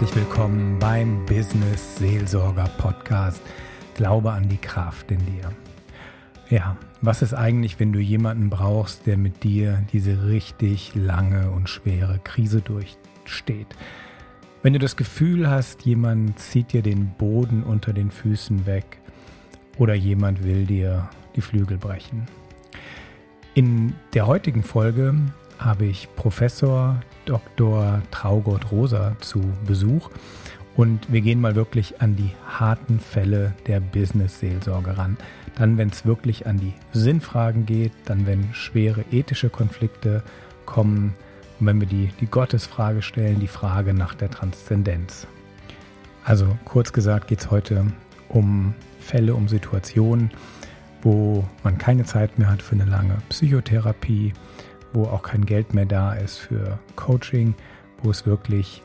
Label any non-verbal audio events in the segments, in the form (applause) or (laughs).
herzlich willkommen beim Business Seelsorger Podcast. Glaube an die Kraft in dir. Ja, was ist eigentlich, wenn du jemanden brauchst, der mit dir diese richtig lange und schwere Krise durchsteht? Wenn du das Gefühl hast, jemand zieht dir den Boden unter den Füßen weg oder jemand will dir die Flügel brechen. In der heutigen Folge habe ich Professor Dr. Traugott Rosa zu Besuch und wir gehen mal wirklich an die harten Fälle der Business-Seelsorge ran. Dann, wenn es wirklich an die Sinnfragen geht, dann, wenn schwere ethische Konflikte kommen und wenn wir die, die Gottesfrage stellen, die Frage nach der Transzendenz. Also kurz gesagt geht es heute um Fälle, um Situationen, wo man keine Zeit mehr hat für eine lange Psychotherapie, wo auch kein Geld mehr da ist für Coaching, wo es wirklich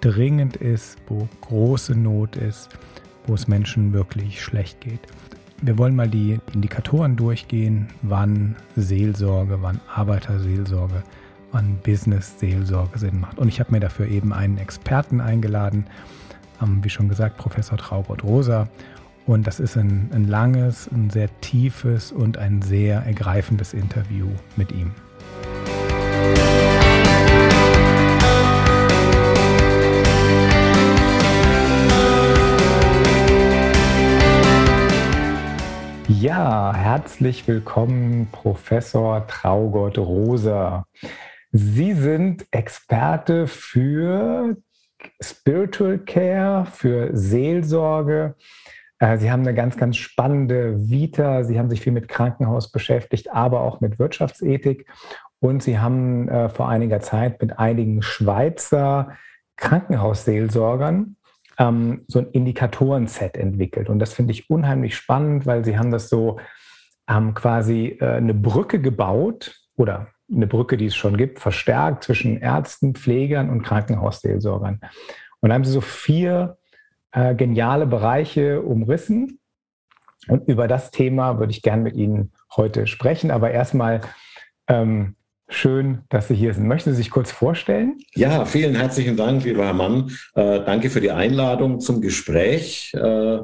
dringend ist, wo große Not ist, wo es Menschen wirklich schlecht geht. Wir wollen mal die Indikatoren durchgehen, wann Seelsorge, wann Arbeiterseelsorge, wann Business-Seelsorge Sinn macht. Und ich habe mir dafür eben einen Experten eingeladen, wie schon gesagt, Professor Traubert Rosa. Und das ist ein, ein langes, ein sehr tiefes und ein sehr ergreifendes Interview mit ihm. Ja, herzlich willkommen, Professor Traugott Rosa. Sie sind Experte für Spiritual Care, für Seelsorge. Äh, Sie haben eine ganz, ganz spannende Vita. Sie haben sich viel mit Krankenhaus beschäftigt, aber auch mit Wirtschaftsethik. Und Sie haben äh, vor einiger Zeit mit einigen Schweizer Krankenhausseelsorgern ähm, so ein Indikatoren-Set entwickelt. Und das finde ich unheimlich spannend, weil sie haben das so ähm, quasi äh, eine Brücke gebaut oder eine Brücke, die es schon gibt, verstärkt zwischen Ärzten, Pflegern und Krankenhausseelsorgern. Und da haben sie so vier äh, geniale Bereiche umrissen. Und über das Thema würde ich gerne mit Ihnen heute sprechen. Aber erstmal ähm, Schön, dass Sie hier sind. Möchten Sie sich kurz vorstellen? Ja, vielen herzlichen Dank, lieber Herr Mann. Äh, danke für die Einladung zum Gespräch. Äh,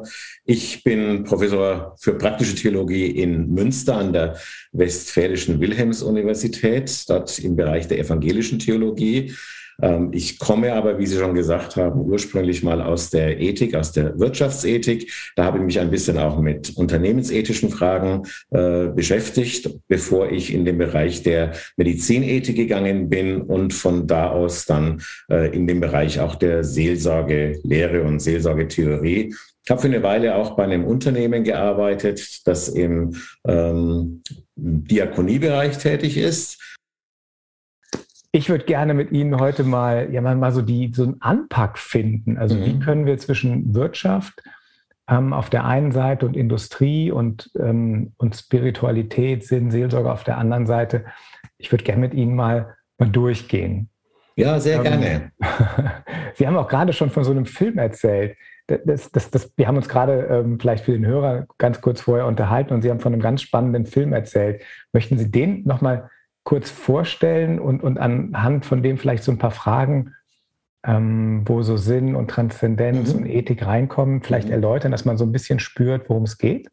ich bin Professor für praktische Theologie in Münster an der Westfälischen Wilhelms-Universität, dort im Bereich der evangelischen Theologie. Ähm, ich komme aber, wie Sie schon gesagt haben, ursprünglich mal aus der Ethik, aus der Wirtschaftsethik. Da habe ich mich ein bisschen auch mit unternehmensethischen Fragen äh, beschäftigt, bevor ich in den Bereich der Medizinethik gegangen bin und von da aus dann äh, in den Bereich auch der Seelsorgelehre und Seelsorgetheorie ich habe für eine Weile auch bei einem Unternehmen gearbeitet, das im ähm, Diakoniebereich tätig ist. Ich würde gerne mit Ihnen heute mal, ja, mal so die, so einen Anpack finden. Also mhm. wie können wir zwischen Wirtschaft ähm, auf der einen Seite und Industrie und, ähm, und Spiritualität, Sinn, Seelsorge auf der anderen Seite. Ich würde gerne mit Ihnen mal, mal durchgehen. Ja, sehr ähm, gerne. (laughs) Sie haben auch gerade schon von so einem Film erzählt. Das, das, das, wir haben uns gerade ähm, vielleicht für den Hörer ganz kurz vorher unterhalten und Sie haben von einem ganz spannenden Film erzählt. Möchten Sie den nochmal kurz vorstellen und, und anhand von dem vielleicht so ein paar Fragen, ähm, wo so Sinn und Transzendenz mhm. und Ethik reinkommen, vielleicht mhm. erläutern, dass man so ein bisschen spürt, worum es geht?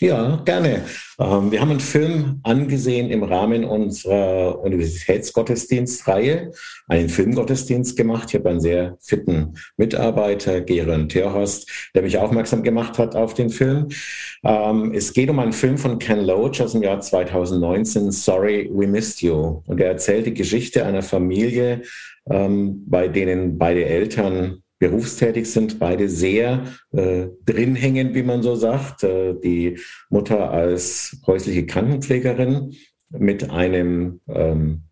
Ja, gerne. Ähm, wir haben einen Film angesehen im Rahmen unserer Universitätsgottesdienstreihe, einen Filmgottesdienst gemacht. Ich habe einen sehr fitten Mitarbeiter, Geren Terhorst, der mich aufmerksam gemacht hat auf den Film. Ähm, es geht um einen Film von Ken Loach aus dem Jahr 2019, Sorry, We Missed You. Und er erzählt die Geschichte einer Familie, ähm, bei denen beide Eltern berufstätig sind, beide sehr äh, drin hängen, wie man so sagt. Äh, die Mutter als häusliche Krankenpflegerin mit einem ähm,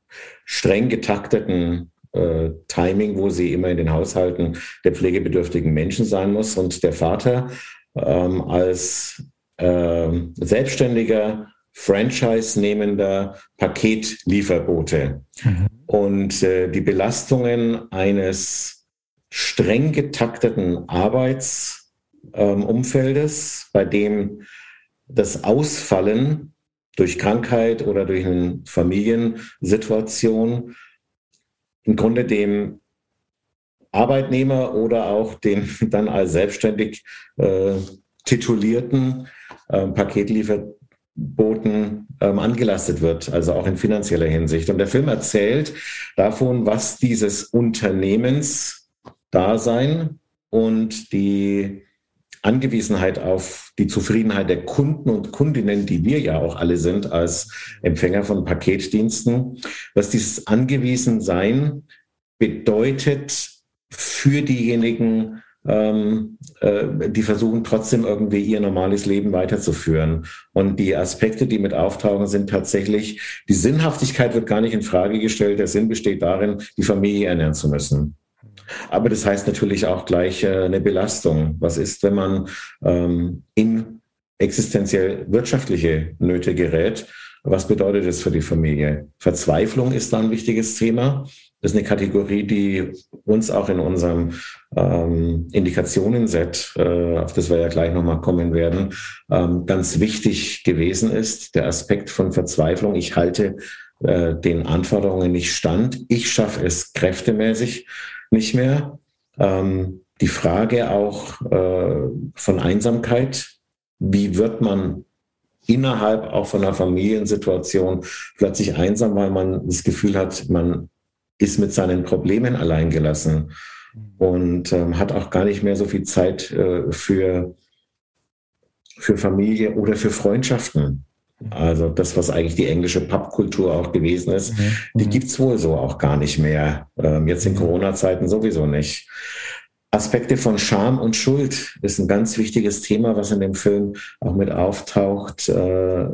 streng getakteten äh, Timing, wo sie immer in den Haushalten der pflegebedürftigen Menschen sein muss und der Vater ähm, als äh, selbstständiger Franchise-nehmender Paketlieferbote. Mhm. Und äh, die Belastungen eines streng getakteten Arbeitsumfeldes, bei dem das Ausfallen durch Krankheit oder durch eine Familiensituation im Grunde dem Arbeitnehmer oder auch den (laughs) dann als selbstständig äh, titulierten äh, Paketlieferboten ähm, angelastet wird, also auch in finanzieller Hinsicht. Und der Film erzählt davon, was dieses Unternehmensdasein und die Angewiesenheit auf die Zufriedenheit der Kunden und Kundinnen, die wir ja auch alle sind als Empfänger von Paketdiensten, was dieses Angewiesensein bedeutet für diejenigen, ähm, äh, die versuchen trotzdem irgendwie ihr normales Leben weiterzuführen. Und die Aspekte, die mit auftauchen, sind tatsächlich, die Sinnhaftigkeit wird gar nicht in Frage gestellt. Der Sinn besteht darin, die Familie ernähren zu müssen. Aber das heißt natürlich auch gleich äh, eine Belastung. Was ist, wenn man ähm, in existenziell wirtschaftliche Nöte gerät? Was bedeutet das für die Familie? Verzweiflung ist da ein wichtiges Thema. Das ist eine Kategorie, die uns auch in unserem ähm, Indikationenset, äh, auf das wir ja gleich nochmal kommen werden, ähm, ganz wichtig gewesen ist. Der Aspekt von Verzweiflung. Ich halte äh, den Anforderungen nicht stand. Ich schaffe es kräftemäßig nicht mehr. Ähm, die Frage auch äh, von Einsamkeit. Wie wird man innerhalb auch von einer Familiensituation plötzlich einsam, weil man das Gefühl hat, man ist mit seinen Problemen alleingelassen und ähm, hat auch gar nicht mehr so viel Zeit äh, für, für Familie oder für Freundschaften. Also das, was eigentlich die englische Pubkultur auch gewesen ist, mhm. die gibt's wohl so auch gar nicht mehr. Ähm, jetzt in mhm. Corona-Zeiten sowieso nicht. Aspekte von Scham und Schuld ist ein ganz wichtiges Thema, was in dem Film auch mit auftaucht. Äh,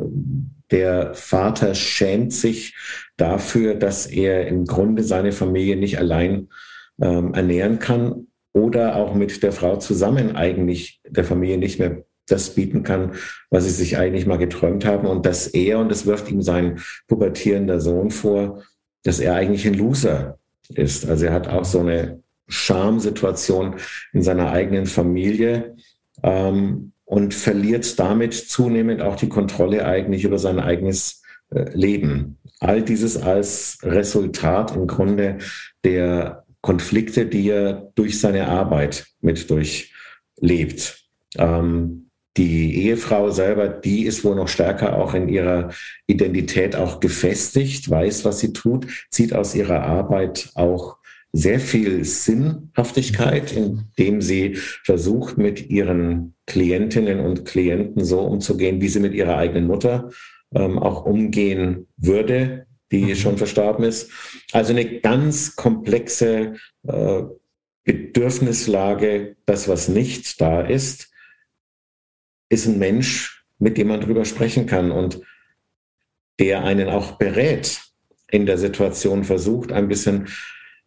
der Vater schämt sich dafür, dass er im Grunde seine Familie nicht allein ähm, ernähren kann oder auch mit der Frau zusammen eigentlich der Familie nicht mehr das bieten kann, was sie sich eigentlich mal geträumt haben und dass er, und das wirft ihm sein pubertierender Sohn vor, dass er eigentlich ein Loser ist. Also er hat auch so eine Schamsituation in seiner eigenen Familie ähm, und verliert damit zunehmend auch die Kontrolle eigentlich über sein eigenes äh, Leben. All dieses als Resultat im Grunde der Konflikte, die er durch seine Arbeit mit durchlebt. Ähm, die Ehefrau selber, die ist wohl noch stärker auch in ihrer Identität auch gefestigt, weiß, was sie tut, zieht aus ihrer Arbeit auch sehr viel Sinnhaftigkeit, indem sie versucht, mit ihren Klientinnen und Klienten so umzugehen, wie sie mit ihrer eigenen Mutter ähm, auch umgehen würde, die mhm. schon verstorben ist. Also eine ganz komplexe äh, Bedürfnislage, das, was nicht da ist ist ein Mensch, mit dem man drüber sprechen kann und der einen auch berät in der Situation, versucht ein bisschen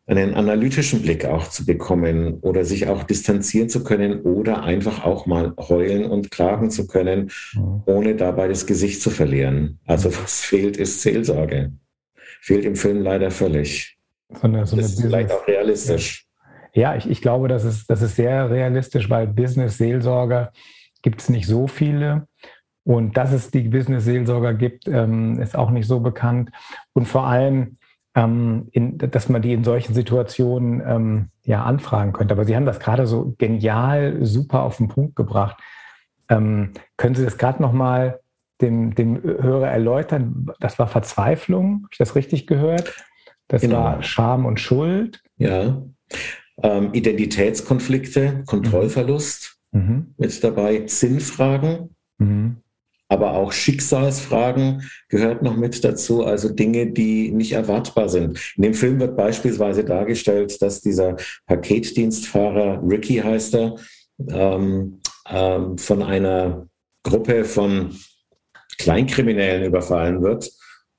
einen analytischen Blick auch zu bekommen oder sich auch distanzieren zu können oder einfach auch mal heulen und klagen zu können, mhm. ohne dabei das Gesicht zu verlieren. Also was fehlt, ist Seelsorge. Fehlt im Film leider völlig. So eine, so das ist vielleicht auch realistisch. Ja, ich, ich glaube, das ist, das ist sehr realistisch, weil Business-Seelsorger gibt es nicht so viele. Und dass es die Business-Seelsorger gibt, ähm, ist auch nicht so bekannt. Und vor allem, ähm, in, dass man die in solchen Situationen ähm, ja anfragen könnte. Aber Sie haben das gerade so genial, super auf den Punkt gebracht. Ähm, können Sie das gerade nochmal dem, dem Hörer erläutern? Das war Verzweiflung, habe ich das richtig gehört? Das genau. war Scham und Schuld. Ja. Ähm, Identitätskonflikte, Kontrollverlust mhm. Mit dabei. Sinnfragen, mhm. aber auch Schicksalsfragen gehört noch mit dazu. Also Dinge, die nicht erwartbar sind. In dem Film wird beispielsweise dargestellt, dass dieser Paketdienstfahrer, Ricky heißt er, ähm, ähm, von einer Gruppe von Kleinkriminellen überfallen wird,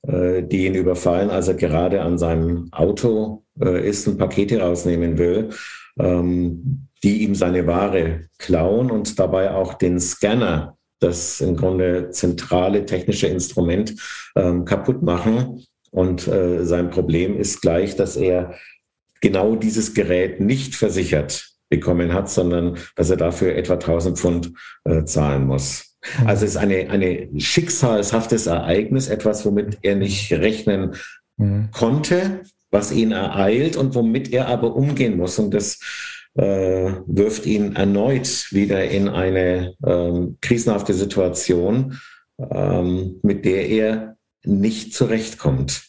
äh, die ihn überfallen, als er gerade an seinem Auto äh, ist und Pakete rausnehmen will. Ähm, die ihm seine Ware klauen und dabei auch den Scanner, das im Grunde zentrale technische Instrument, ähm, kaputt machen. Und äh, sein Problem ist gleich, dass er genau dieses Gerät nicht versichert bekommen hat, sondern dass er dafür etwa 1000 Pfund äh, zahlen muss. Also es ist eine, eine schicksalshaftes Ereignis, etwas, womit er nicht rechnen mhm. konnte was ihn ereilt und womit er aber umgehen muss. Und das äh, wirft ihn erneut wieder in eine ähm, krisenhafte Situation, ähm, mit der er nicht zurechtkommt.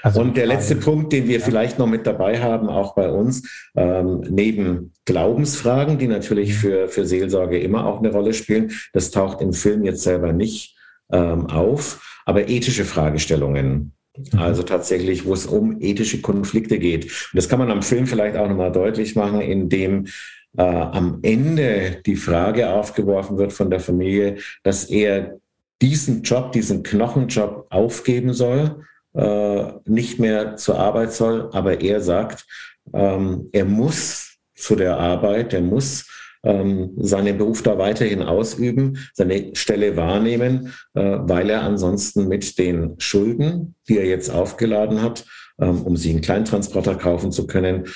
Also und der letzte Punkt, den wir ja. vielleicht noch mit dabei haben, auch bei uns, ähm, neben Glaubensfragen, die natürlich mhm. für, für Seelsorge immer auch eine Rolle spielen, das taucht im Film jetzt selber nicht ähm, auf, aber ethische Fragestellungen. Also tatsächlich, wo es um ethische Konflikte geht. Und das kann man am Film vielleicht auch nochmal deutlich machen, indem äh, am Ende die Frage aufgeworfen wird von der Familie, dass er diesen Job, diesen Knochenjob aufgeben soll, äh, nicht mehr zur Arbeit soll, aber er sagt, ähm, er muss zu der Arbeit, er muss ähm, seinen Beruf da weiterhin ausüben, seine Stelle wahrnehmen, äh, weil er ansonsten mit den Schulden, die er jetzt aufgeladen hat, ähm, um sie einen Kleintransporter kaufen zu können,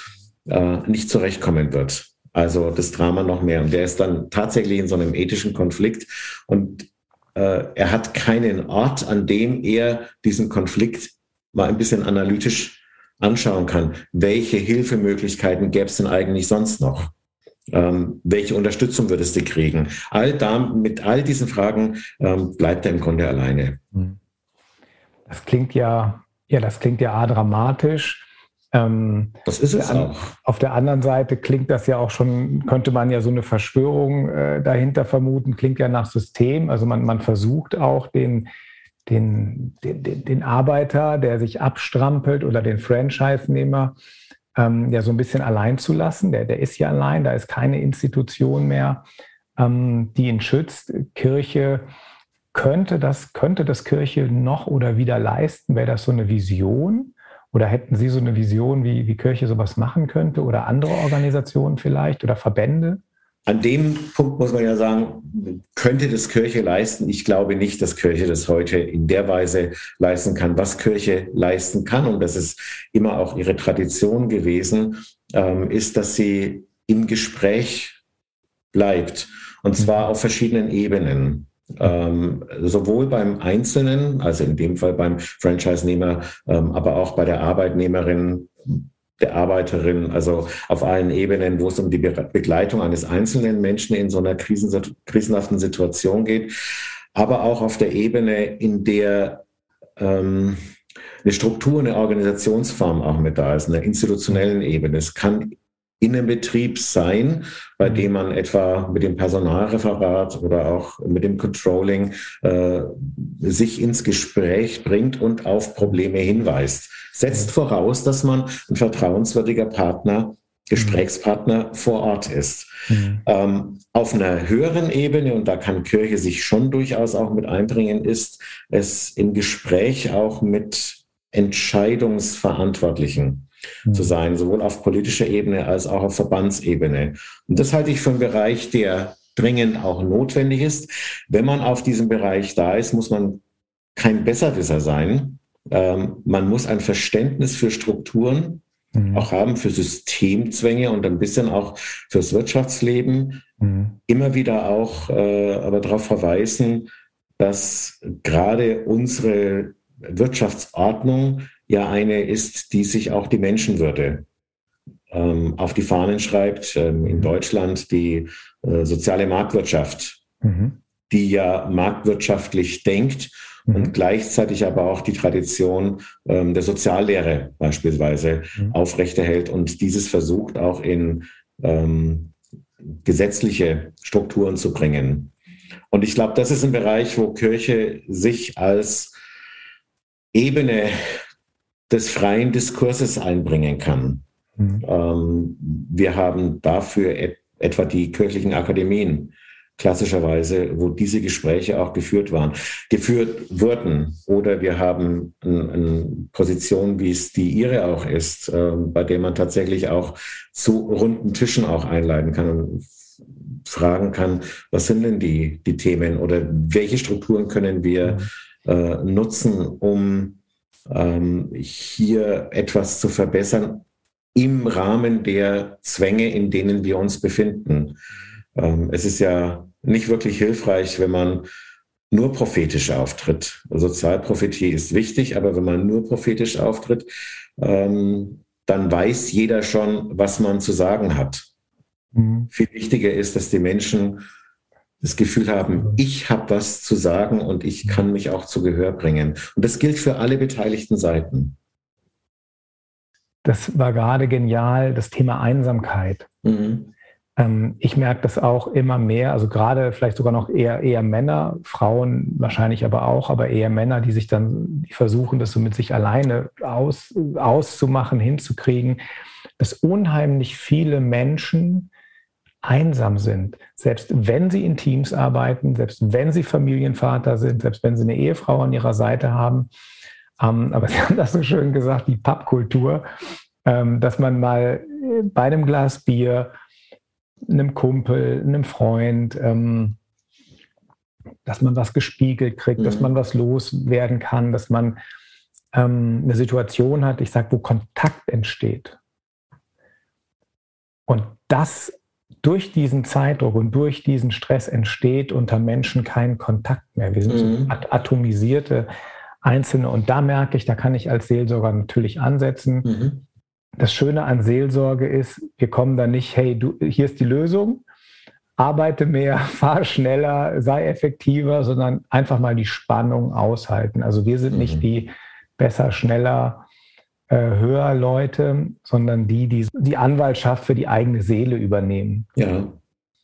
äh, nicht zurechtkommen wird. Also das Drama noch mehr. Und der ist dann tatsächlich in so einem ethischen Konflikt. Und äh, er hat keinen Ort, an dem er diesen Konflikt mal ein bisschen analytisch anschauen kann. Welche Hilfemöglichkeiten gäbe es denn eigentlich sonst noch? Ähm, welche Unterstützung würdest du kriegen? All da, mit all diesen Fragen ähm, bleibt er im Grunde alleine. Hm. Das klingt ja, ja, das klingt ja A, dramatisch. Ähm, das ist es auch. Auf der anderen Seite klingt das ja auch schon, könnte man ja so eine Verschwörung äh, dahinter vermuten, klingt ja nach System. Also man, man versucht auch den, den, den, den Arbeiter, der sich abstrampelt oder den Franchise-Nehmer, ähm, ja so ein bisschen allein zu lassen. Der, der ist ja allein, da ist keine Institution mehr, ähm, die ihn schützt. Kirche könnte das, könnte das Kirche noch oder wieder leisten? Wäre das so eine Vision? Oder hätten Sie so eine Vision, wie, wie Kirche sowas machen könnte? Oder andere Organisationen vielleicht oder Verbände? An dem Punkt muss man ja sagen, könnte das Kirche leisten? Ich glaube nicht, dass Kirche das heute in der Weise leisten kann. Was Kirche leisten kann, und das ist immer auch ihre Tradition gewesen, ähm, ist, dass sie im Gespräch bleibt. Und zwar mhm. auf verschiedenen Ebenen. Ähm, sowohl beim Einzelnen, also in dem Fall beim Franchise-Nehmer, ähm, aber auch bei der Arbeitnehmerin, der Arbeiterin, also auf allen Ebenen, wo es um die Begleitung eines einzelnen Menschen in so einer krisenhaften Situation geht, aber auch auf der Ebene, in der ähm, eine Struktur, eine Organisationsform auch mit da ist, eine institutionellen Ebene. Es kann Innenbetrieb sein, bei dem man etwa mit dem Personalreferat oder auch mit dem Controlling äh, sich ins Gespräch bringt und auf Probleme hinweist. Setzt voraus, dass man ein vertrauenswürdiger Partner, Gesprächspartner vor Ort ist. Mhm. Ähm, auf einer höheren Ebene, und da kann Kirche sich schon durchaus auch mit einbringen, ist es im Gespräch auch mit Entscheidungsverantwortlichen zu mhm. sein, sowohl auf politischer Ebene als auch auf Verbandsebene. Und das halte ich für einen Bereich, der dringend auch notwendig ist. Wenn man auf diesem Bereich da ist, muss man kein Besserwisser sein. Ähm, man muss ein Verständnis für Strukturen mhm. auch haben, für Systemzwänge und ein bisschen auch fürs Wirtschaftsleben. Mhm. Immer wieder auch äh, aber darauf verweisen, dass gerade unsere Wirtschaftsordnung ja eine ist, die sich auch die Menschenwürde ähm, auf die Fahnen schreibt. Ähm, in mhm. Deutschland die äh, soziale Marktwirtschaft, mhm. die ja marktwirtschaftlich denkt mhm. und gleichzeitig aber auch die Tradition ähm, der Soziallehre beispielsweise mhm. aufrechterhält und dieses versucht auch in ähm, gesetzliche Strukturen zu bringen. Und ich glaube, das ist ein Bereich, wo Kirche sich als Ebene des freien Diskurses einbringen kann. Mhm. Ähm, wir haben dafür et etwa die kirchlichen Akademien klassischerweise, wo diese Gespräche auch geführt waren, geführt wurden. Oder wir haben eine, eine Position, wie es die Ihre auch ist, äh, bei der man tatsächlich auch zu runden Tischen auch einleiten kann und fragen kann, was sind denn die, die Themen oder welche Strukturen können wir mhm. äh, nutzen, um ähm, hier etwas zu verbessern im Rahmen der Zwänge, in denen wir uns befinden. Ähm, es ist ja nicht wirklich hilfreich, wenn man nur prophetisch auftritt. Sozialprophetie ist wichtig, aber wenn man nur prophetisch auftritt, ähm, dann weiß jeder schon, was man zu sagen hat. Mhm. Viel wichtiger ist, dass die Menschen das Gefühl haben, ich habe was zu sagen und ich kann mich auch zu Gehör bringen. Und das gilt für alle beteiligten Seiten. Das war gerade genial, das Thema Einsamkeit. Mhm. Ähm, ich merke das auch immer mehr, also gerade vielleicht sogar noch eher, eher Männer, Frauen wahrscheinlich aber auch, aber eher Männer, die sich dann, die versuchen, das so mit sich alleine aus, auszumachen, hinzukriegen, dass unheimlich viele Menschen einsam sind, selbst wenn sie in Teams arbeiten, selbst wenn sie Familienvater sind, selbst wenn sie eine Ehefrau an ihrer Seite haben. Ähm, aber (laughs) Sie haben das so schön gesagt, die Pappkultur, ähm, dass man mal bei einem Glas Bier, einem Kumpel, einem Freund, ähm, dass man was gespiegelt kriegt, mhm. dass man was loswerden kann, dass man ähm, eine Situation hat, ich sage, wo Kontakt entsteht. Und das durch diesen Zeitdruck und durch diesen Stress entsteht unter Menschen kein Kontakt mehr. Wir sind mhm. so atomisierte Einzelne. Und da merke ich, da kann ich als Seelsorger natürlich ansetzen. Mhm. Das Schöne an Seelsorge ist, wir kommen da nicht, hey, du, hier ist die Lösung, arbeite mehr, (laughs) fahr schneller, sei effektiver, sondern einfach mal die Spannung aushalten. Also wir sind mhm. nicht die besser, schneller, höher Leute, sondern die, die die Anwaltschaft für die eigene Seele übernehmen. Ja.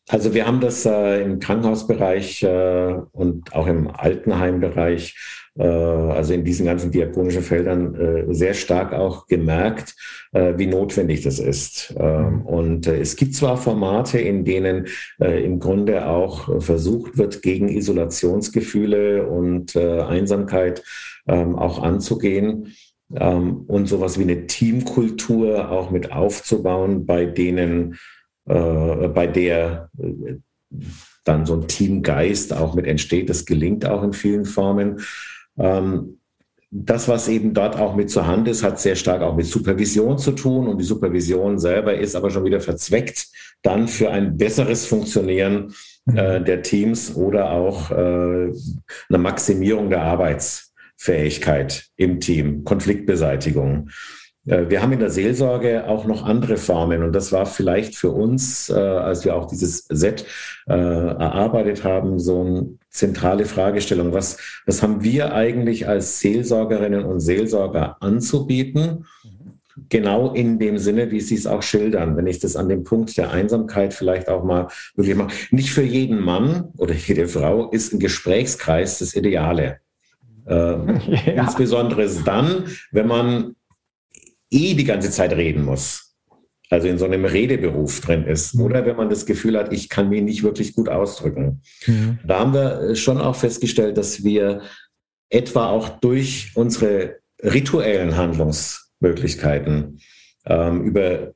Also wir haben das äh, im Krankenhausbereich äh, und auch im Altenheimbereich, äh, also in diesen ganzen diakonischen Feldern, äh, sehr stark auch gemerkt, äh, wie notwendig das ist. Ähm, mhm. Und es gibt zwar Formate, in denen im Grunde auch versucht wird, gegen Isolationsgefühle und Einsamkeit ähm, auch anzugehen ähm, und sowas wie eine Teamkultur auch mit aufzubauen, bei denen, äh, bei der äh, dann so ein Teamgeist auch mit entsteht. Das gelingt auch in vielen Formen. Ähm, das, was eben dort auch mit zur Hand ist, hat sehr stark auch mit Supervision zu tun. Und die Supervision selber ist aber schon wieder verzweckt dann für ein besseres Funktionieren äh, mhm. der Teams oder auch äh, eine Maximierung der Arbeits Fähigkeit im Team, Konfliktbeseitigung. Äh, wir haben in der Seelsorge auch noch andere Formen und das war vielleicht für uns, äh, als wir auch dieses Set äh, erarbeitet haben, so eine zentrale Fragestellung. Was, was haben wir eigentlich als Seelsorgerinnen und Seelsorger anzubieten? Genau in dem Sinne, wie Sie es auch schildern, wenn ich das an dem Punkt der Einsamkeit vielleicht auch mal wirklich mache. Nicht für jeden Mann oder jede Frau ist ein Gesprächskreis das Ideale. Äh, (laughs) ja. Insbesondere dann, wenn man eh die ganze Zeit reden muss. Also in so einem Redeberuf drin ist. Mhm. Oder wenn man das Gefühl hat, ich kann mich nicht wirklich gut ausdrücken. Mhm. Da haben wir schon auch festgestellt, dass wir etwa auch durch unsere rituellen Handlungsmöglichkeiten ähm, über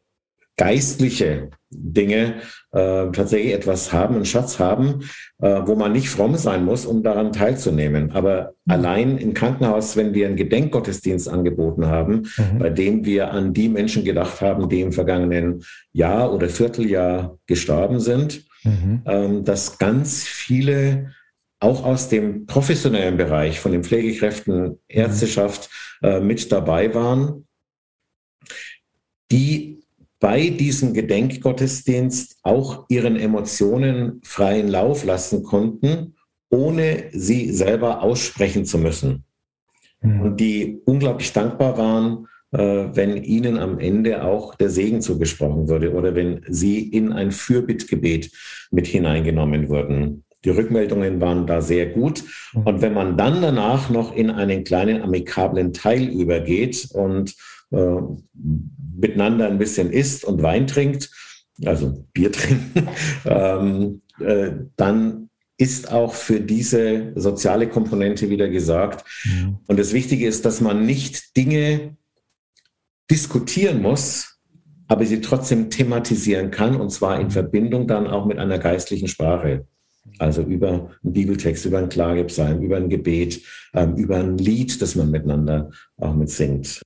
geistliche Dinge äh, tatsächlich etwas haben, einen Schatz haben, äh, wo man nicht fromm sein muss, um daran teilzunehmen. Aber mhm. allein im Krankenhaus, wenn wir einen Gedenkgottesdienst angeboten haben, mhm. bei dem wir an die Menschen gedacht haben, die im vergangenen Jahr oder Vierteljahr gestorben sind, mhm. ähm, dass ganz viele auch aus dem professionellen Bereich von den Pflegekräften, Ärzteschaft äh, mit dabei waren, die bei diesem Gedenkgottesdienst auch ihren Emotionen freien Lauf lassen konnten, ohne sie selber aussprechen zu müssen. Mhm. Und die unglaublich dankbar waren, äh, wenn ihnen am Ende auch der Segen zugesprochen wurde oder wenn sie in ein Fürbittgebet mit hineingenommen wurden. Die Rückmeldungen waren da sehr gut. Mhm. Und wenn man dann danach noch in einen kleinen amikablen Teil übergeht und äh, miteinander ein bisschen isst und Wein trinkt, also Bier (laughs) trinken, ähm, äh, dann ist auch für diese soziale Komponente wieder gesagt. Mhm. Und das Wichtige ist, dass man nicht Dinge diskutieren muss, aber sie trotzdem thematisieren kann, und zwar in Verbindung dann auch mit einer geistlichen Sprache. Also über einen Bibeltext, über einen Klagepsalm, über ein Gebet, ähm, über ein Lied, das man miteinander auch mit singt.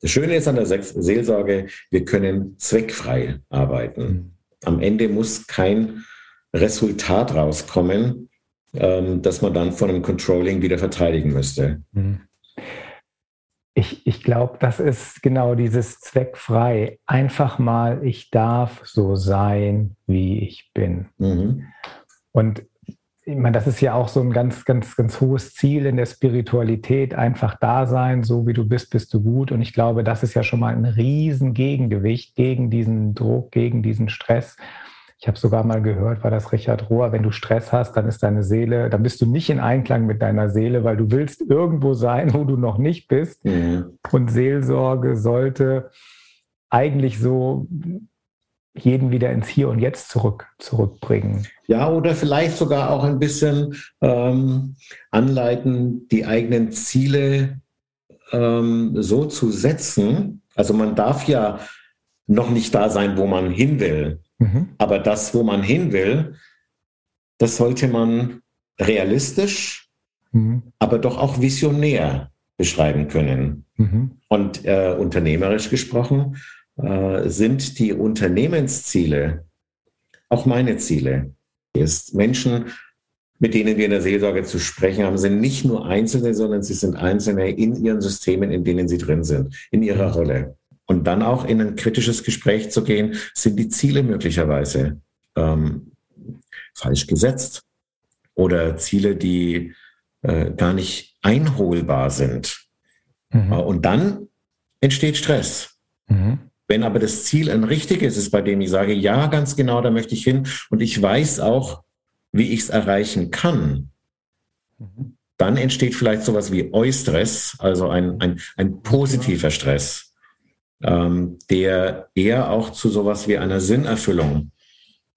Das Schöne ist an der Seelsorge, wir können zweckfrei arbeiten. Mhm. Am Ende muss kein Resultat rauskommen, ähm, dass man dann von einem Controlling wieder verteidigen müsste. Mhm. Ich, ich glaube, das ist genau dieses zweckfrei. Einfach mal, ich darf so sein, wie ich bin. Mhm. Und ich meine, das ist ja auch so ein ganz, ganz, ganz hohes Ziel in der Spiritualität. Einfach da sein, so wie du bist, bist du gut. Und ich glaube, das ist ja schon mal ein riesen Gegengewicht gegen diesen Druck, gegen diesen Stress. Ich habe sogar mal gehört, war das Richard Rohr, wenn du Stress hast, dann ist deine Seele, dann bist du nicht in Einklang mit deiner Seele, weil du willst irgendwo sein, wo du noch nicht bist. Mhm. Und Seelsorge sollte eigentlich so jeden wieder ins Hier und Jetzt zurück, zurückbringen. Ja, oder vielleicht sogar auch ein bisschen ähm, anleiten, die eigenen Ziele ähm, so zu setzen. Also man darf ja noch nicht da sein, wo man hin will. Mhm. Aber das, wo man hin will, das sollte man realistisch, mhm. aber doch auch visionär beschreiben können. Mhm. Und äh, unternehmerisch gesprochen äh, sind die Unternehmensziele auch meine Ziele. Ist Menschen, mit denen wir in der Seelsorge zu sprechen haben, sind nicht nur Einzelne, sondern sie sind Einzelne in ihren Systemen, in denen sie drin sind, in ihrer. Rolle und dann auch in ein kritisches Gespräch zu gehen, sind die Ziele möglicherweise ähm, falsch gesetzt oder Ziele, die äh, gar nicht einholbar sind. Mhm. Äh, und dann entsteht Stress. Mhm. Wenn aber das Ziel ein richtiges ist, bei dem ich sage, ja, ganz genau, da möchte ich hin und ich weiß auch, wie ich es erreichen kann, mhm. dann entsteht vielleicht sowas wie Eustress, also ein, ein, ein positiver Stress ähm, der eher auch zu sowas wie einer Sinnerfüllung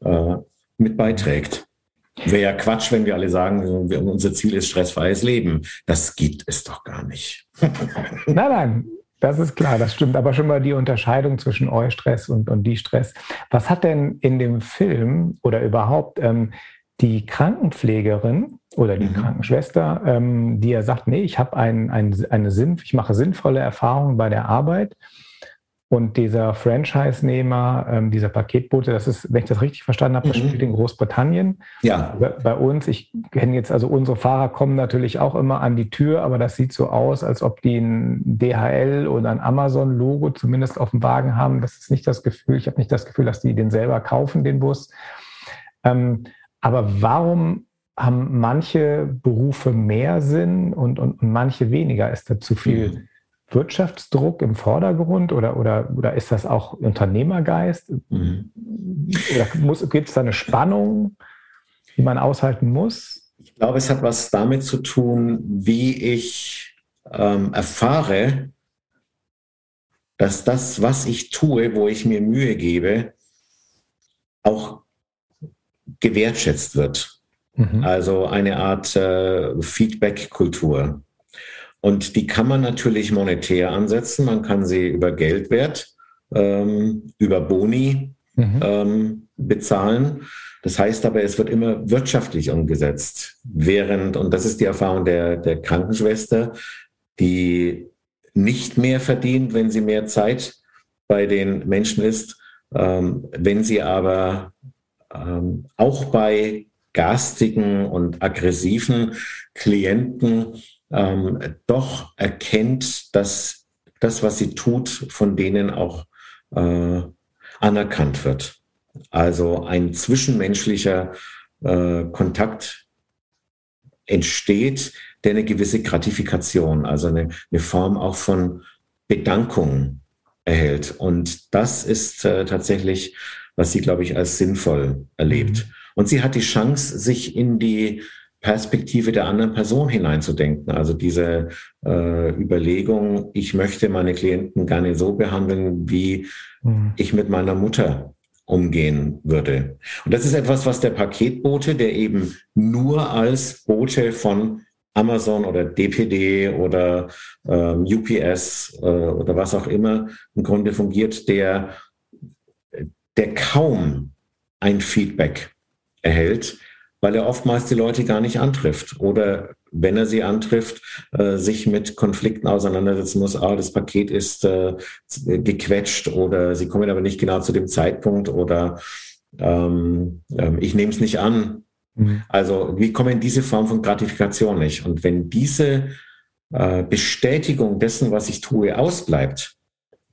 äh, mit beiträgt. Wäre ja Quatsch, wenn wir alle sagen, unser Ziel ist stressfreies Leben. Das gibt es doch gar nicht. (laughs) nein, nein, das ist klar, das stimmt. Aber schon mal die Unterscheidung zwischen Eustress und, und die Stress. Was hat denn in dem Film oder überhaupt ähm, die Krankenpflegerin oder die mhm. Krankenschwester, ähm, die ja sagt, nee, ich habe ein, ein, eine Sinn, ich mache sinnvolle Erfahrungen bei der Arbeit und dieser Franchise-Nehmer, ähm, dieser Paketbote, das ist, wenn ich das richtig verstanden habe, das mhm. spielt in Großbritannien. Ja. Bei, bei, uns, ich kenne jetzt, also unsere Fahrer kommen natürlich auch immer an die Tür, aber das sieht so aus, als ob die ein DHL oder ein Amazon-Logo zumindest auf dem Wagen haben. Das ist nicht das Gefühl, ich habe nicht das Gefühl, dass die den selber kaufen, den Bus. Ähm, aber warum haben manche Berufe mehr Sinn und, und, und manche weniger? Ist da zu viel? Mhm Wirtschaftsdruck im Vordergrund oder, oder, oder ist das auch Unternehmergeist? Mhm. Oder gibt es da eine Spannung, die man aushalten muss? Ich glaube, es hat was damit zu tun, wie ich ähm, erfahre, dass das, was ich tue, wo ich mir Mühe gebe, auch gewertschätzt wird. Mhm. Also eine Art äh, Feedback-Kultur. Und die kann man natürlich monetär ansetzen. Man kann sie über Geldwert, ähm, über Boni mhm. ähm, bezahlen. Das heißt aber, es wird immer wirtschaftlich umgesetzt. Während, und das ist die Erfahrung der, der Krankenschwester, die nicht mehr verdient, wenn sie mehr Zeit bei den Menschen ist, ähm, wenn sie aber ähm, auch bei garstigen und aggressiven Klienten ähm, doch erkennt, dass das, was sie tut, von denen auch äh, anerkannt wird. Also ein zwischenmenschlicher äh, Kontakt entsteht, der eine gewisse Gratifikation, also eine, eine Form auch von Bedankung erhält. Und das ist äh, tatsächlich, was sie, glaube ich, als sinnvoll erlebt. Mhm. Und sie hat die Chance, sich in die Perspektive der anderen Person hineinzudenken. Also diese äh, Überlegung, ich möchte meine Klienten gar nicht so behandeln, wie mhm. ich mit meiner Mutter umgehen würde. Und das ist etwas, was der Paketbote, der eben nur als Bote von Amazon oder DPD oder ähm, UPS äh, oder was auch immer im Grunde fungiert, der, der kaum ein Feedback erhält, weil er oftmals die Leute gar nicht antrifft oder wenn er sie antrifft, äh, sich mit Konflikten auseinandersetzen muss. Ah, das Paket ist äh, gequetscht oder sie kommen aber nicht genau zu dem Zeitpunkt oder ähm, äh, ich nehme es nicht an, Mhm. Also wir kommen diese Form von Gratifikation nicht. Und wenn diese äh, Bestätigung dessen, was ich tue, ausbleibt,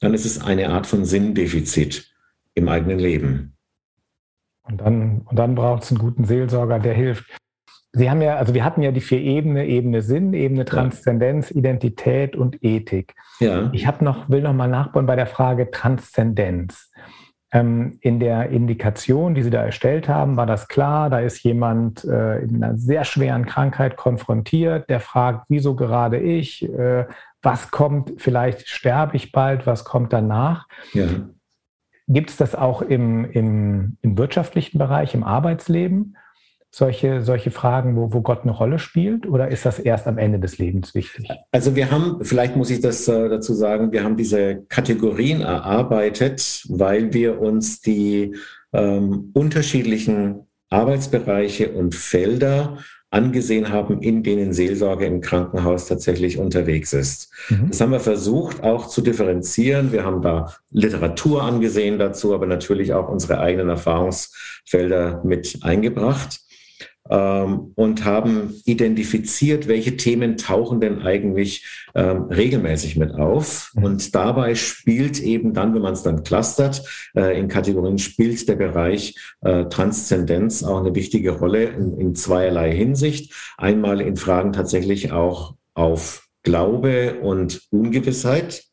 dann ist es eine Art von Sinndefizit im eigenen Leben. Und dann, und dann braucht es einen guten Seelsorger, der hilft. Sie haben ja, also wir hatten ja die vier Ebene, Ebene Sinn, Ebene Transzendenz, ja. Identität und Ethik. Ja. Ich habe noch, will noch mal nachbauen bei der Frage Transzendenz. Ähm, in der Indikation, die Sie da erstellt haben, war das klar, da ist jemand äh, in einer sehr schweren Krankheit konfrontiert, der fragt, wieso gerade ich, äh, was kommt, vielleicht sterbe ich bald, was kommt danach. Ja. Gibt es das auch im, im, im wirtschaftlichen Bereich, im Arbeitsleben? solche, solche Fragen, wo, wo Gott eine Rolle spielt? Oder ist das erst am Ende des Lebens wichtig? Also wir haben, vielleicht muss ich das äh, dazu sagen, wir haben diese Kategorien erarbeitet, weil wir uns die ähm, unterschiedlichen Arbeitsbereiche und Felder angesehen haben, in denen Seelsorge im Krankenhaus tatsächlich unterwegs ist. Mhm. Das haben wir versucht auch zu differenzieren. Wir haben da Literatur angesehen dazu, aber natürlich auch unsere eigenen Erfahrungsfelder mit eingebracht ähm, und haben identifiziert, welche Themen tauchen denn eigentlich ähm, regelmäßig mit auf. Mhm. Und dabei spielt eben dann, wenn man es dann clustert, äh, in Kategorien spielt der Bereich äh, Transzendenz auch eine wichtige Rolle in, in zweierlei Hinsicht. Einmal in Fragen tatsächlich auch auf Glaube und Ungewissheit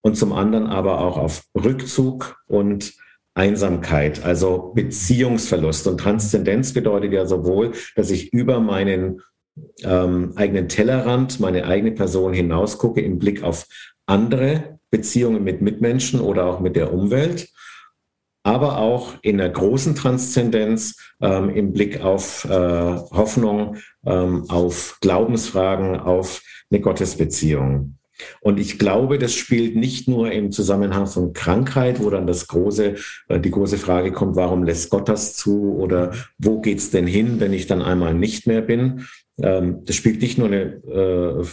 und zum anderen aber auch auf Rückzug und Einsamkeit, also Beziehungsverlust. Und Transzendenz bedeutet ja sowohl, dass ich über meinen ähm, eigenen Tellerrand, meine eigene Person hinausgucke im Blick auf andere Beziehungen mit Mitmenschen oder auch mit der Umwelt, aber auch in der großen Transzendenz ähm, im Blick auf äh, Hoffnung, ähm, auf Glaubensfragen, auf eine Gottesbeziehung. Und ich glaube, das spielt nicht nur im Zusammenhang von Krankheit, wo dann das große, äh, die große Frage kommt, warum lässt Gott das zu oder wo geht's denn hin, wenn ich dann einmal nicht mehr bin? Ähm, das spielt nicht nur eine, äh,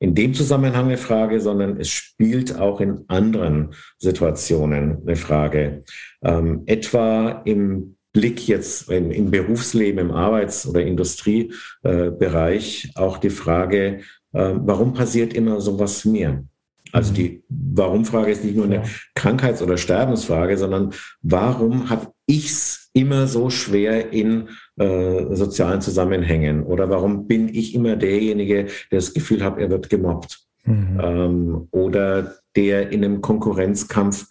in dem Zusammenhang eine Frage, sondern es spielt auch in anderen Situationen eine Frage. Ähm, etwa im Blick jetzt im, Berufsleben, im Arbeits- oder Industriebereich auch die Frage, warum passiert immer sowas mir? Also mhm. die Warum-Frage ist nicht nur eine Krankheits- oder Sterbensfrage, sondern warum habe ich's immer so schwer in äh, sozialen Zusammenhängen? Oder warum bin ich immer derjenige, der das Gefühl hat, er wird gemobbt? Mhm. Ähm, oder der in einem Konkurrenzkampf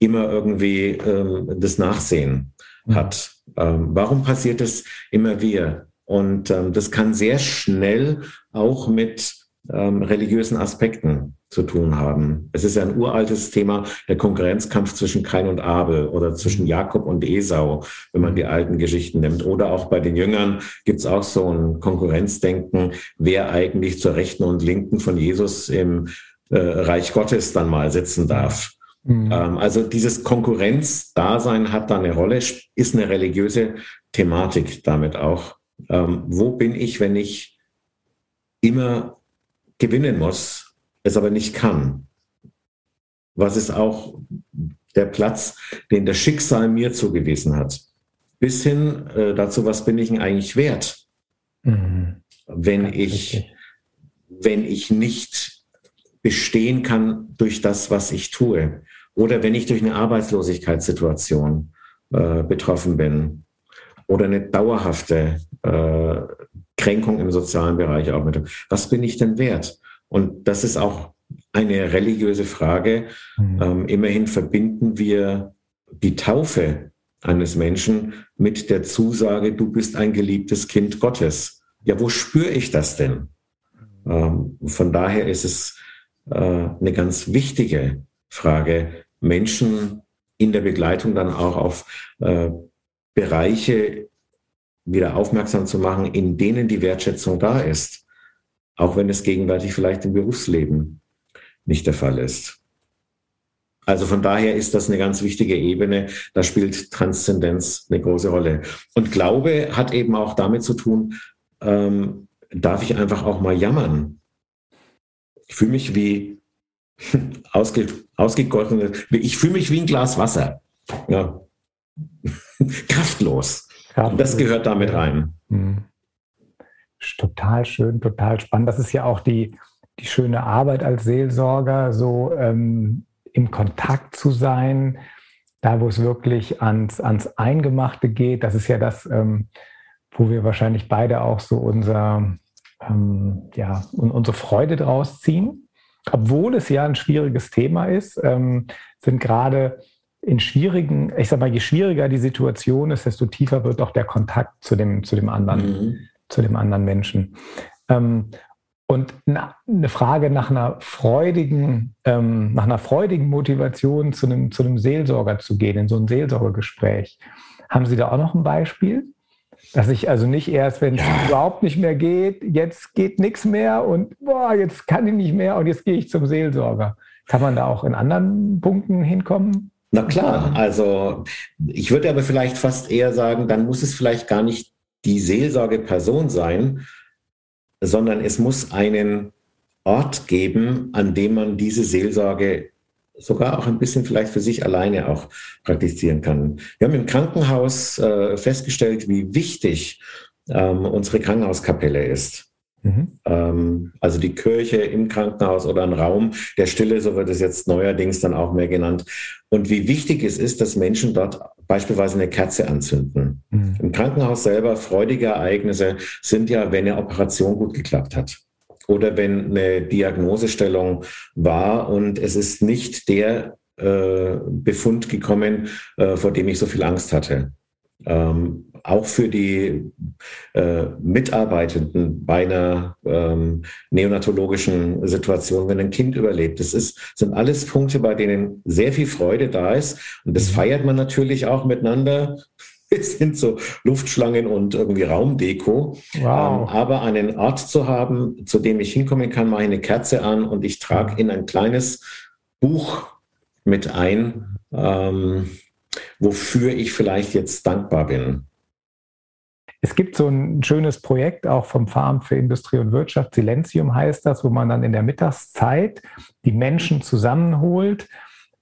immer irgendwie ähm, das Nachsehen mhm. hat. Ähm, warum passiert es immer wieder? Und ähm, das kann sehr schnell auch mit ähm, religiösen Aspekten zu tun haben. Es ist ja ein uraltes Thema, der Konkurrenzkampf zwischen Kain und Abel oder zwischen Jakob und Esau, wenn man die alten Geschichten nimmt. Oder auch bei den Jüngern gibt es auch so ein Konkurrenzdenken, wer eigentlich zur Rechten und Linken von Jesus im äh, Reich Gottes dann mal sitzen darf. Mhm. Ähm, also dieses Konkurrenzdasein hat da eine Rolle, ist eine religiöse Thematik damit auch ähm, wo bin ich, wenn ich immer gewinnen muss, es aber nicht kann? Was ist auch der Platz, den das Schicksal mir zugewiesen hat? Bis hin äh, dazu, was bin ich denn eigentlich wert, mhm. wenn ich, wenn ich nicht bestehen kann durch das, was ich tue? Oder wenn ich durch eine Arbeitslosigkeitssituation äh, betroffen bin oder eine dauerhafte äh, Kränkung im sozialen Bereich auch mit. Was bin ich denn wert? Und das ist auch eine religiöse Frage. Mhm. Ähm, immerhin verbinden wir die Taufe eines Menschen mit der Zusage, du bist ein geliebtes Kind Gottes. Ja, wo spüre ich das denn? Ähm, von daher ist es äh, eine ganz wichtige Frage, Menschen in der Begleitung dann auch auf äh, Bereiche wieder aufmerksam zu machen, in denen die Wertschätzung da ist, auch wenn es gegenwärtig vielleicht im Berufsleben nicht der Fall ist. Also von daher ist das eine ganz wichtige Ebene. Da spielt Transzendenz eine große Rolle. Und Glaube hat eben auch damit zu tun, ähm, darf ich einfach auch mal jammern. Ich fühle mich wie (laughs) ausge, ausgegossen, ich fühle mich wie ein Glas Wasser. Ja. (laughs) Kraftlos. Ja, und das gehört damit rein. Mhm. Total schön, total spannend. Das ist ja auch die, die schöne Arbeit als Seelsorger, so ähm, im Kontakt zu sein, da wo es wirklich ans, ans Eingemachte geht. Das ist ja das, ähm, wo wir wahrscheinlich beide auch so unser, ähm, ja, unsere Freude draus ziehen. Obwohl es ja ein schwieriges Thema ist, ähm, sind gerade in schwierigen, ich sag mal, je schwieriger die Situation ist, desto tiefer wird auch der Kontakt zu dem, zu dem anderen, mhm. zu dem anderen Menschen. Ähm, und eine Frage nach einer freudigen, ähm, nach einer freudigen Motivation zu einem, zu einem Seelsorger zu gehen, in so ein Seelsorgegespräch. Haben Sie da auch noch ein Beispiel? Dass ich also nicht erst, wenn es ja. überhaupt nicht mehr geht, jetzt geht nichts mehr und boah, jetzt kann ich nicht mehr und jetzt gehe ich zum Seelsorger. Kann man da auch in anderen Punkten hinkommen? Na klar, also ich würde aber vielleicht fast eher sagen, dann muss es vielleicht gar nicht die Seelsorgeperson sein, sondern es muss einen Ort geben, an dem man diese Seelsorge sogar auch ein bisschen vielleicht für sich alleine auch praktizieren kann. Wir haben im Krankenhaus äh, festgestellt, wie wichtig ähm, unsere Krankenhauskapelle ist. Mhm. Ähm, also die Kirche im Krankenhaus oder ein Raum der Stille, so wird es jetzt neuerdings dann auch mehr genannt. Und wie wichtig es ist, dass Menschen dort beispielsweise eine Kerze anzünden. Mhm. Im Krankenhaus selber freudige Ereignisse sind ja, wenn eine Operation gut geklappt hat oder wenn eine Diagnosestellung war und es ist nicht der äh, Befund gekommen, äh, vor dem ich so viel Angst hatte. Ähm, auch für die äh, Mitarbeitenden bei einer ähm, neonatologischen Situation, wenn ein Kind überlebt. Das ist, sind alles Punkte, bei denen sehr viel Freude da ist. Und das mhm. feiert man natürlich auch miteinander. (laughs) Es sind so Luftschlangen und irgendwie Raumdeko. Wow. Ähm, aber einen Ort zu haben, zu dem ich hinkommen kann, mache ich eine Kerze an und ich trage in ein kleines Buch mit ein, ähm, wofür ich vielleicht jetzt dankbar bin. Es gibt so ein schönes Projekt auch vom Farm für Industrie und Wirtschaft, Silenzium heißt das, wo man dann in der Mittagszeit die Menschen zusammenholt,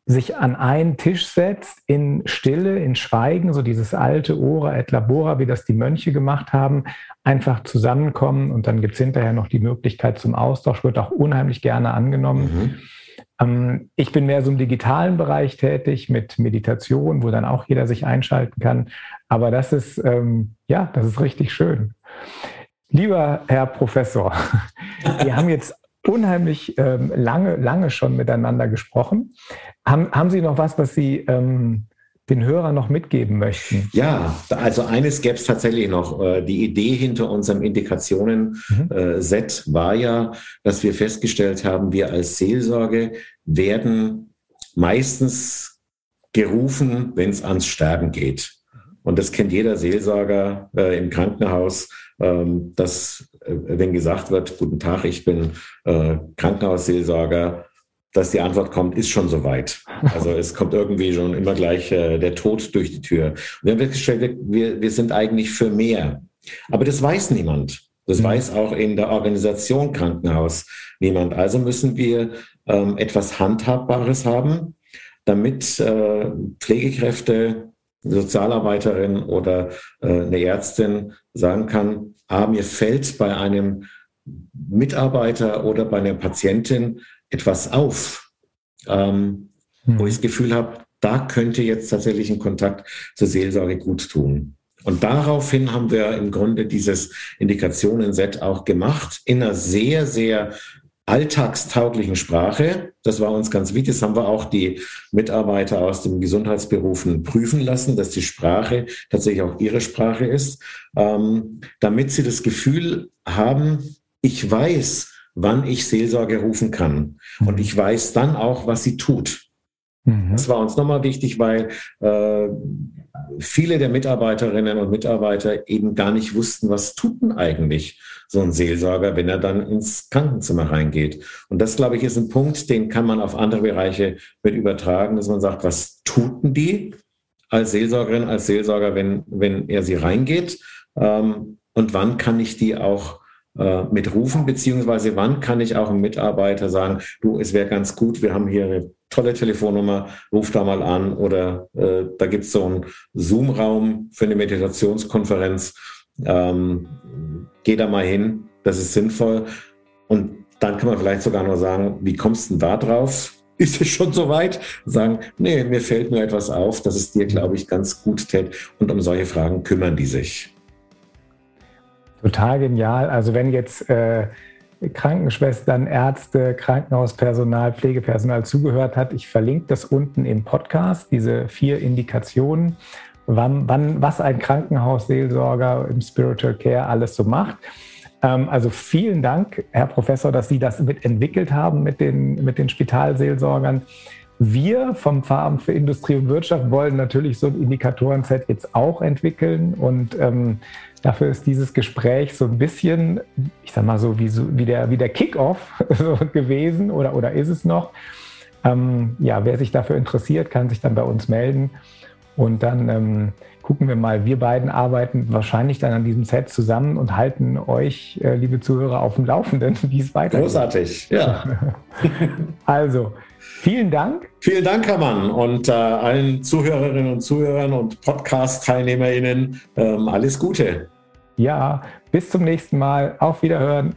sich an einen Tisch setzt, in Stille, in Schweigen, so dieses alte Ora et Labora, wie das die Mönche gemacht haben, einfach zusammenkommen und dann gibt es hinterher noch die Möglichkeit zum Austausch, wird auch unheimlich gerne angenommen. Mhm. Ähm, ich bin mehr so im digitalen Bereich tätig mit Meditation, wo dann auch jeder sich einschalten kann. Aber das ist, ähm, ja, das ist richtig schön. Lieber Herr Professor, (laughs) wir haben jetzt unheimlich ähm, lange, lange schon miteinander gesprochen. Haben, haben Sie noch was, was Sie ähm, den Hörern noch mitgeben möchten? Ja, also eines gäbe es tatsächlich noch. Äh, die Idee hinter unserem Indikationen-Set mhm. war ja, dass wir festgestellt haben, wir als Seelsorge werden meistens gerufen, wenn es ans Sterben geht. Und das kennt jeder Seelsorger äh, im Krankenhaus, ähm, dass, äh, wenn gesagt wird, guten Tag, ich bin äh, Krankenhausseelsorger, dass die Antwort kommt, ist schon soweit. Also es kommt irgendwie schon immer gleich äh, der Tod durch die Tür. Und wir haben festgestellt, wir, wir sind eigentlich für mehr. Aber das weiß niemand. Das mhm. weiß auch in der Organisation Krankenhaus niemand. Also müssen wir ähm, etwas Handhabbares haben, damit äh, Pflegekräfte, Sozialarbeiterin oder äh, eine Ärztin sagen kann, ah, mir fällt bei einem Mitarbeiter oder bei einer Patientin etwas auf, ähm, mhm. wo ich das Gefühl habe, da könnte jetzt tatsächlich ein Kontakt zur Seelsorge gut tun. Und daraufhin haben wir im Grunde dieses Indikationen-Set auch gemacht in einer sehr, sehr alltagstauglichen Sprache. Das war uns ganz wichtig. Das haben wir auch die Mitarbeiter aus den Gesundheitsberufen prüfen lassen, dass die Sprache tatsächlich auch ihre Sprache ist, ähm, damit sie das Gefühl haben, ich weiß, wann ich Seelsorge rufen kann. Und ich weiß dann auch, was sie tut. Mhm. Das war uns nochmal wichtig, weil äh, viele der Mitarbeiterinnen und Mitarbeiter eben gar nicht wussten, was tut denn eigentlich so ein Seelsorger, wenn er dann ins Krankenzimmer reingeht. Und das, glaube ich, ist ein Punkt, den kann man auf andere Bereiche mit übertragen, dass man sagt, was tut denn die als Seelsorgerin, als Seelsorger, wenn, wenn er sie reingeht? Ähm, und wann kann ich die auch äh, mitrufen, beziehungsweise wann kann ich auch einem Mitarbeiter sagen, du, es wäre ganz gut, wir haben hier eine tolle Telefonnummer, ruf da mal an oder äh, da gibt es so einen Zoom-Raum für eine Meditationskonferenz. Ähm, geh da mal hin, das ist sinnvoll. Und dann kann man vielleicht sogar nur sagen, wie kommst du denn da drauf? (laughs) Ist es schon soweit? Sagen, nee, mir fällt nur etwas auf, dass es dir, glaube ich, ganz gut tät. Und um solche Fragen kümmern die sich. Total genial. Also wenn jetzt äh, Krankenschwestern, Ärzte, Krankenhauspersonal, Pflegepersonal zugehört hat, ich verlinke das unten im Podcast, diese vier Indikationen, wann, wann was ein Krankenhausseelsorger im Spiritual Care alles so macht. Ähm, also vielen Dank, Herr Professor, dass Sie das mitentwickelt haben mit den, mit den Spitalseelsorgern. Wir vom Pfarramt für Industrie und Wirtschaft wollen natürlich so ein Indikatoren-Set jetzt auch entwickeln und ähm, dafür ist dieses Gespräch so ein bisschen, ich sag mal so wie, so, wie der, wie der Kick-Off (laughs) so gewesen oder, oder ist es noch. Ähm, ja, wer sich dafür interessiert, kann sich dann bei uns melden und dann ähm, gucken wir mal. Wir beiden arbeiten wahrscheinlich dann an diesem Set zusammen und halten euch, äh, liebe Zuhörer, auf dem Laufenden, (laughs) wie es weitergeht. Großartig, ja. (laughs) also, Vielen Dank. Vielen Dank, Herr Mann. Und äh, allen Zuhörerinnen und Zuhörern und Podcast-TeilnehmerInnen ähm, alles Gute. Ja, bis zum nächsten Mal. Auf Wiederhören.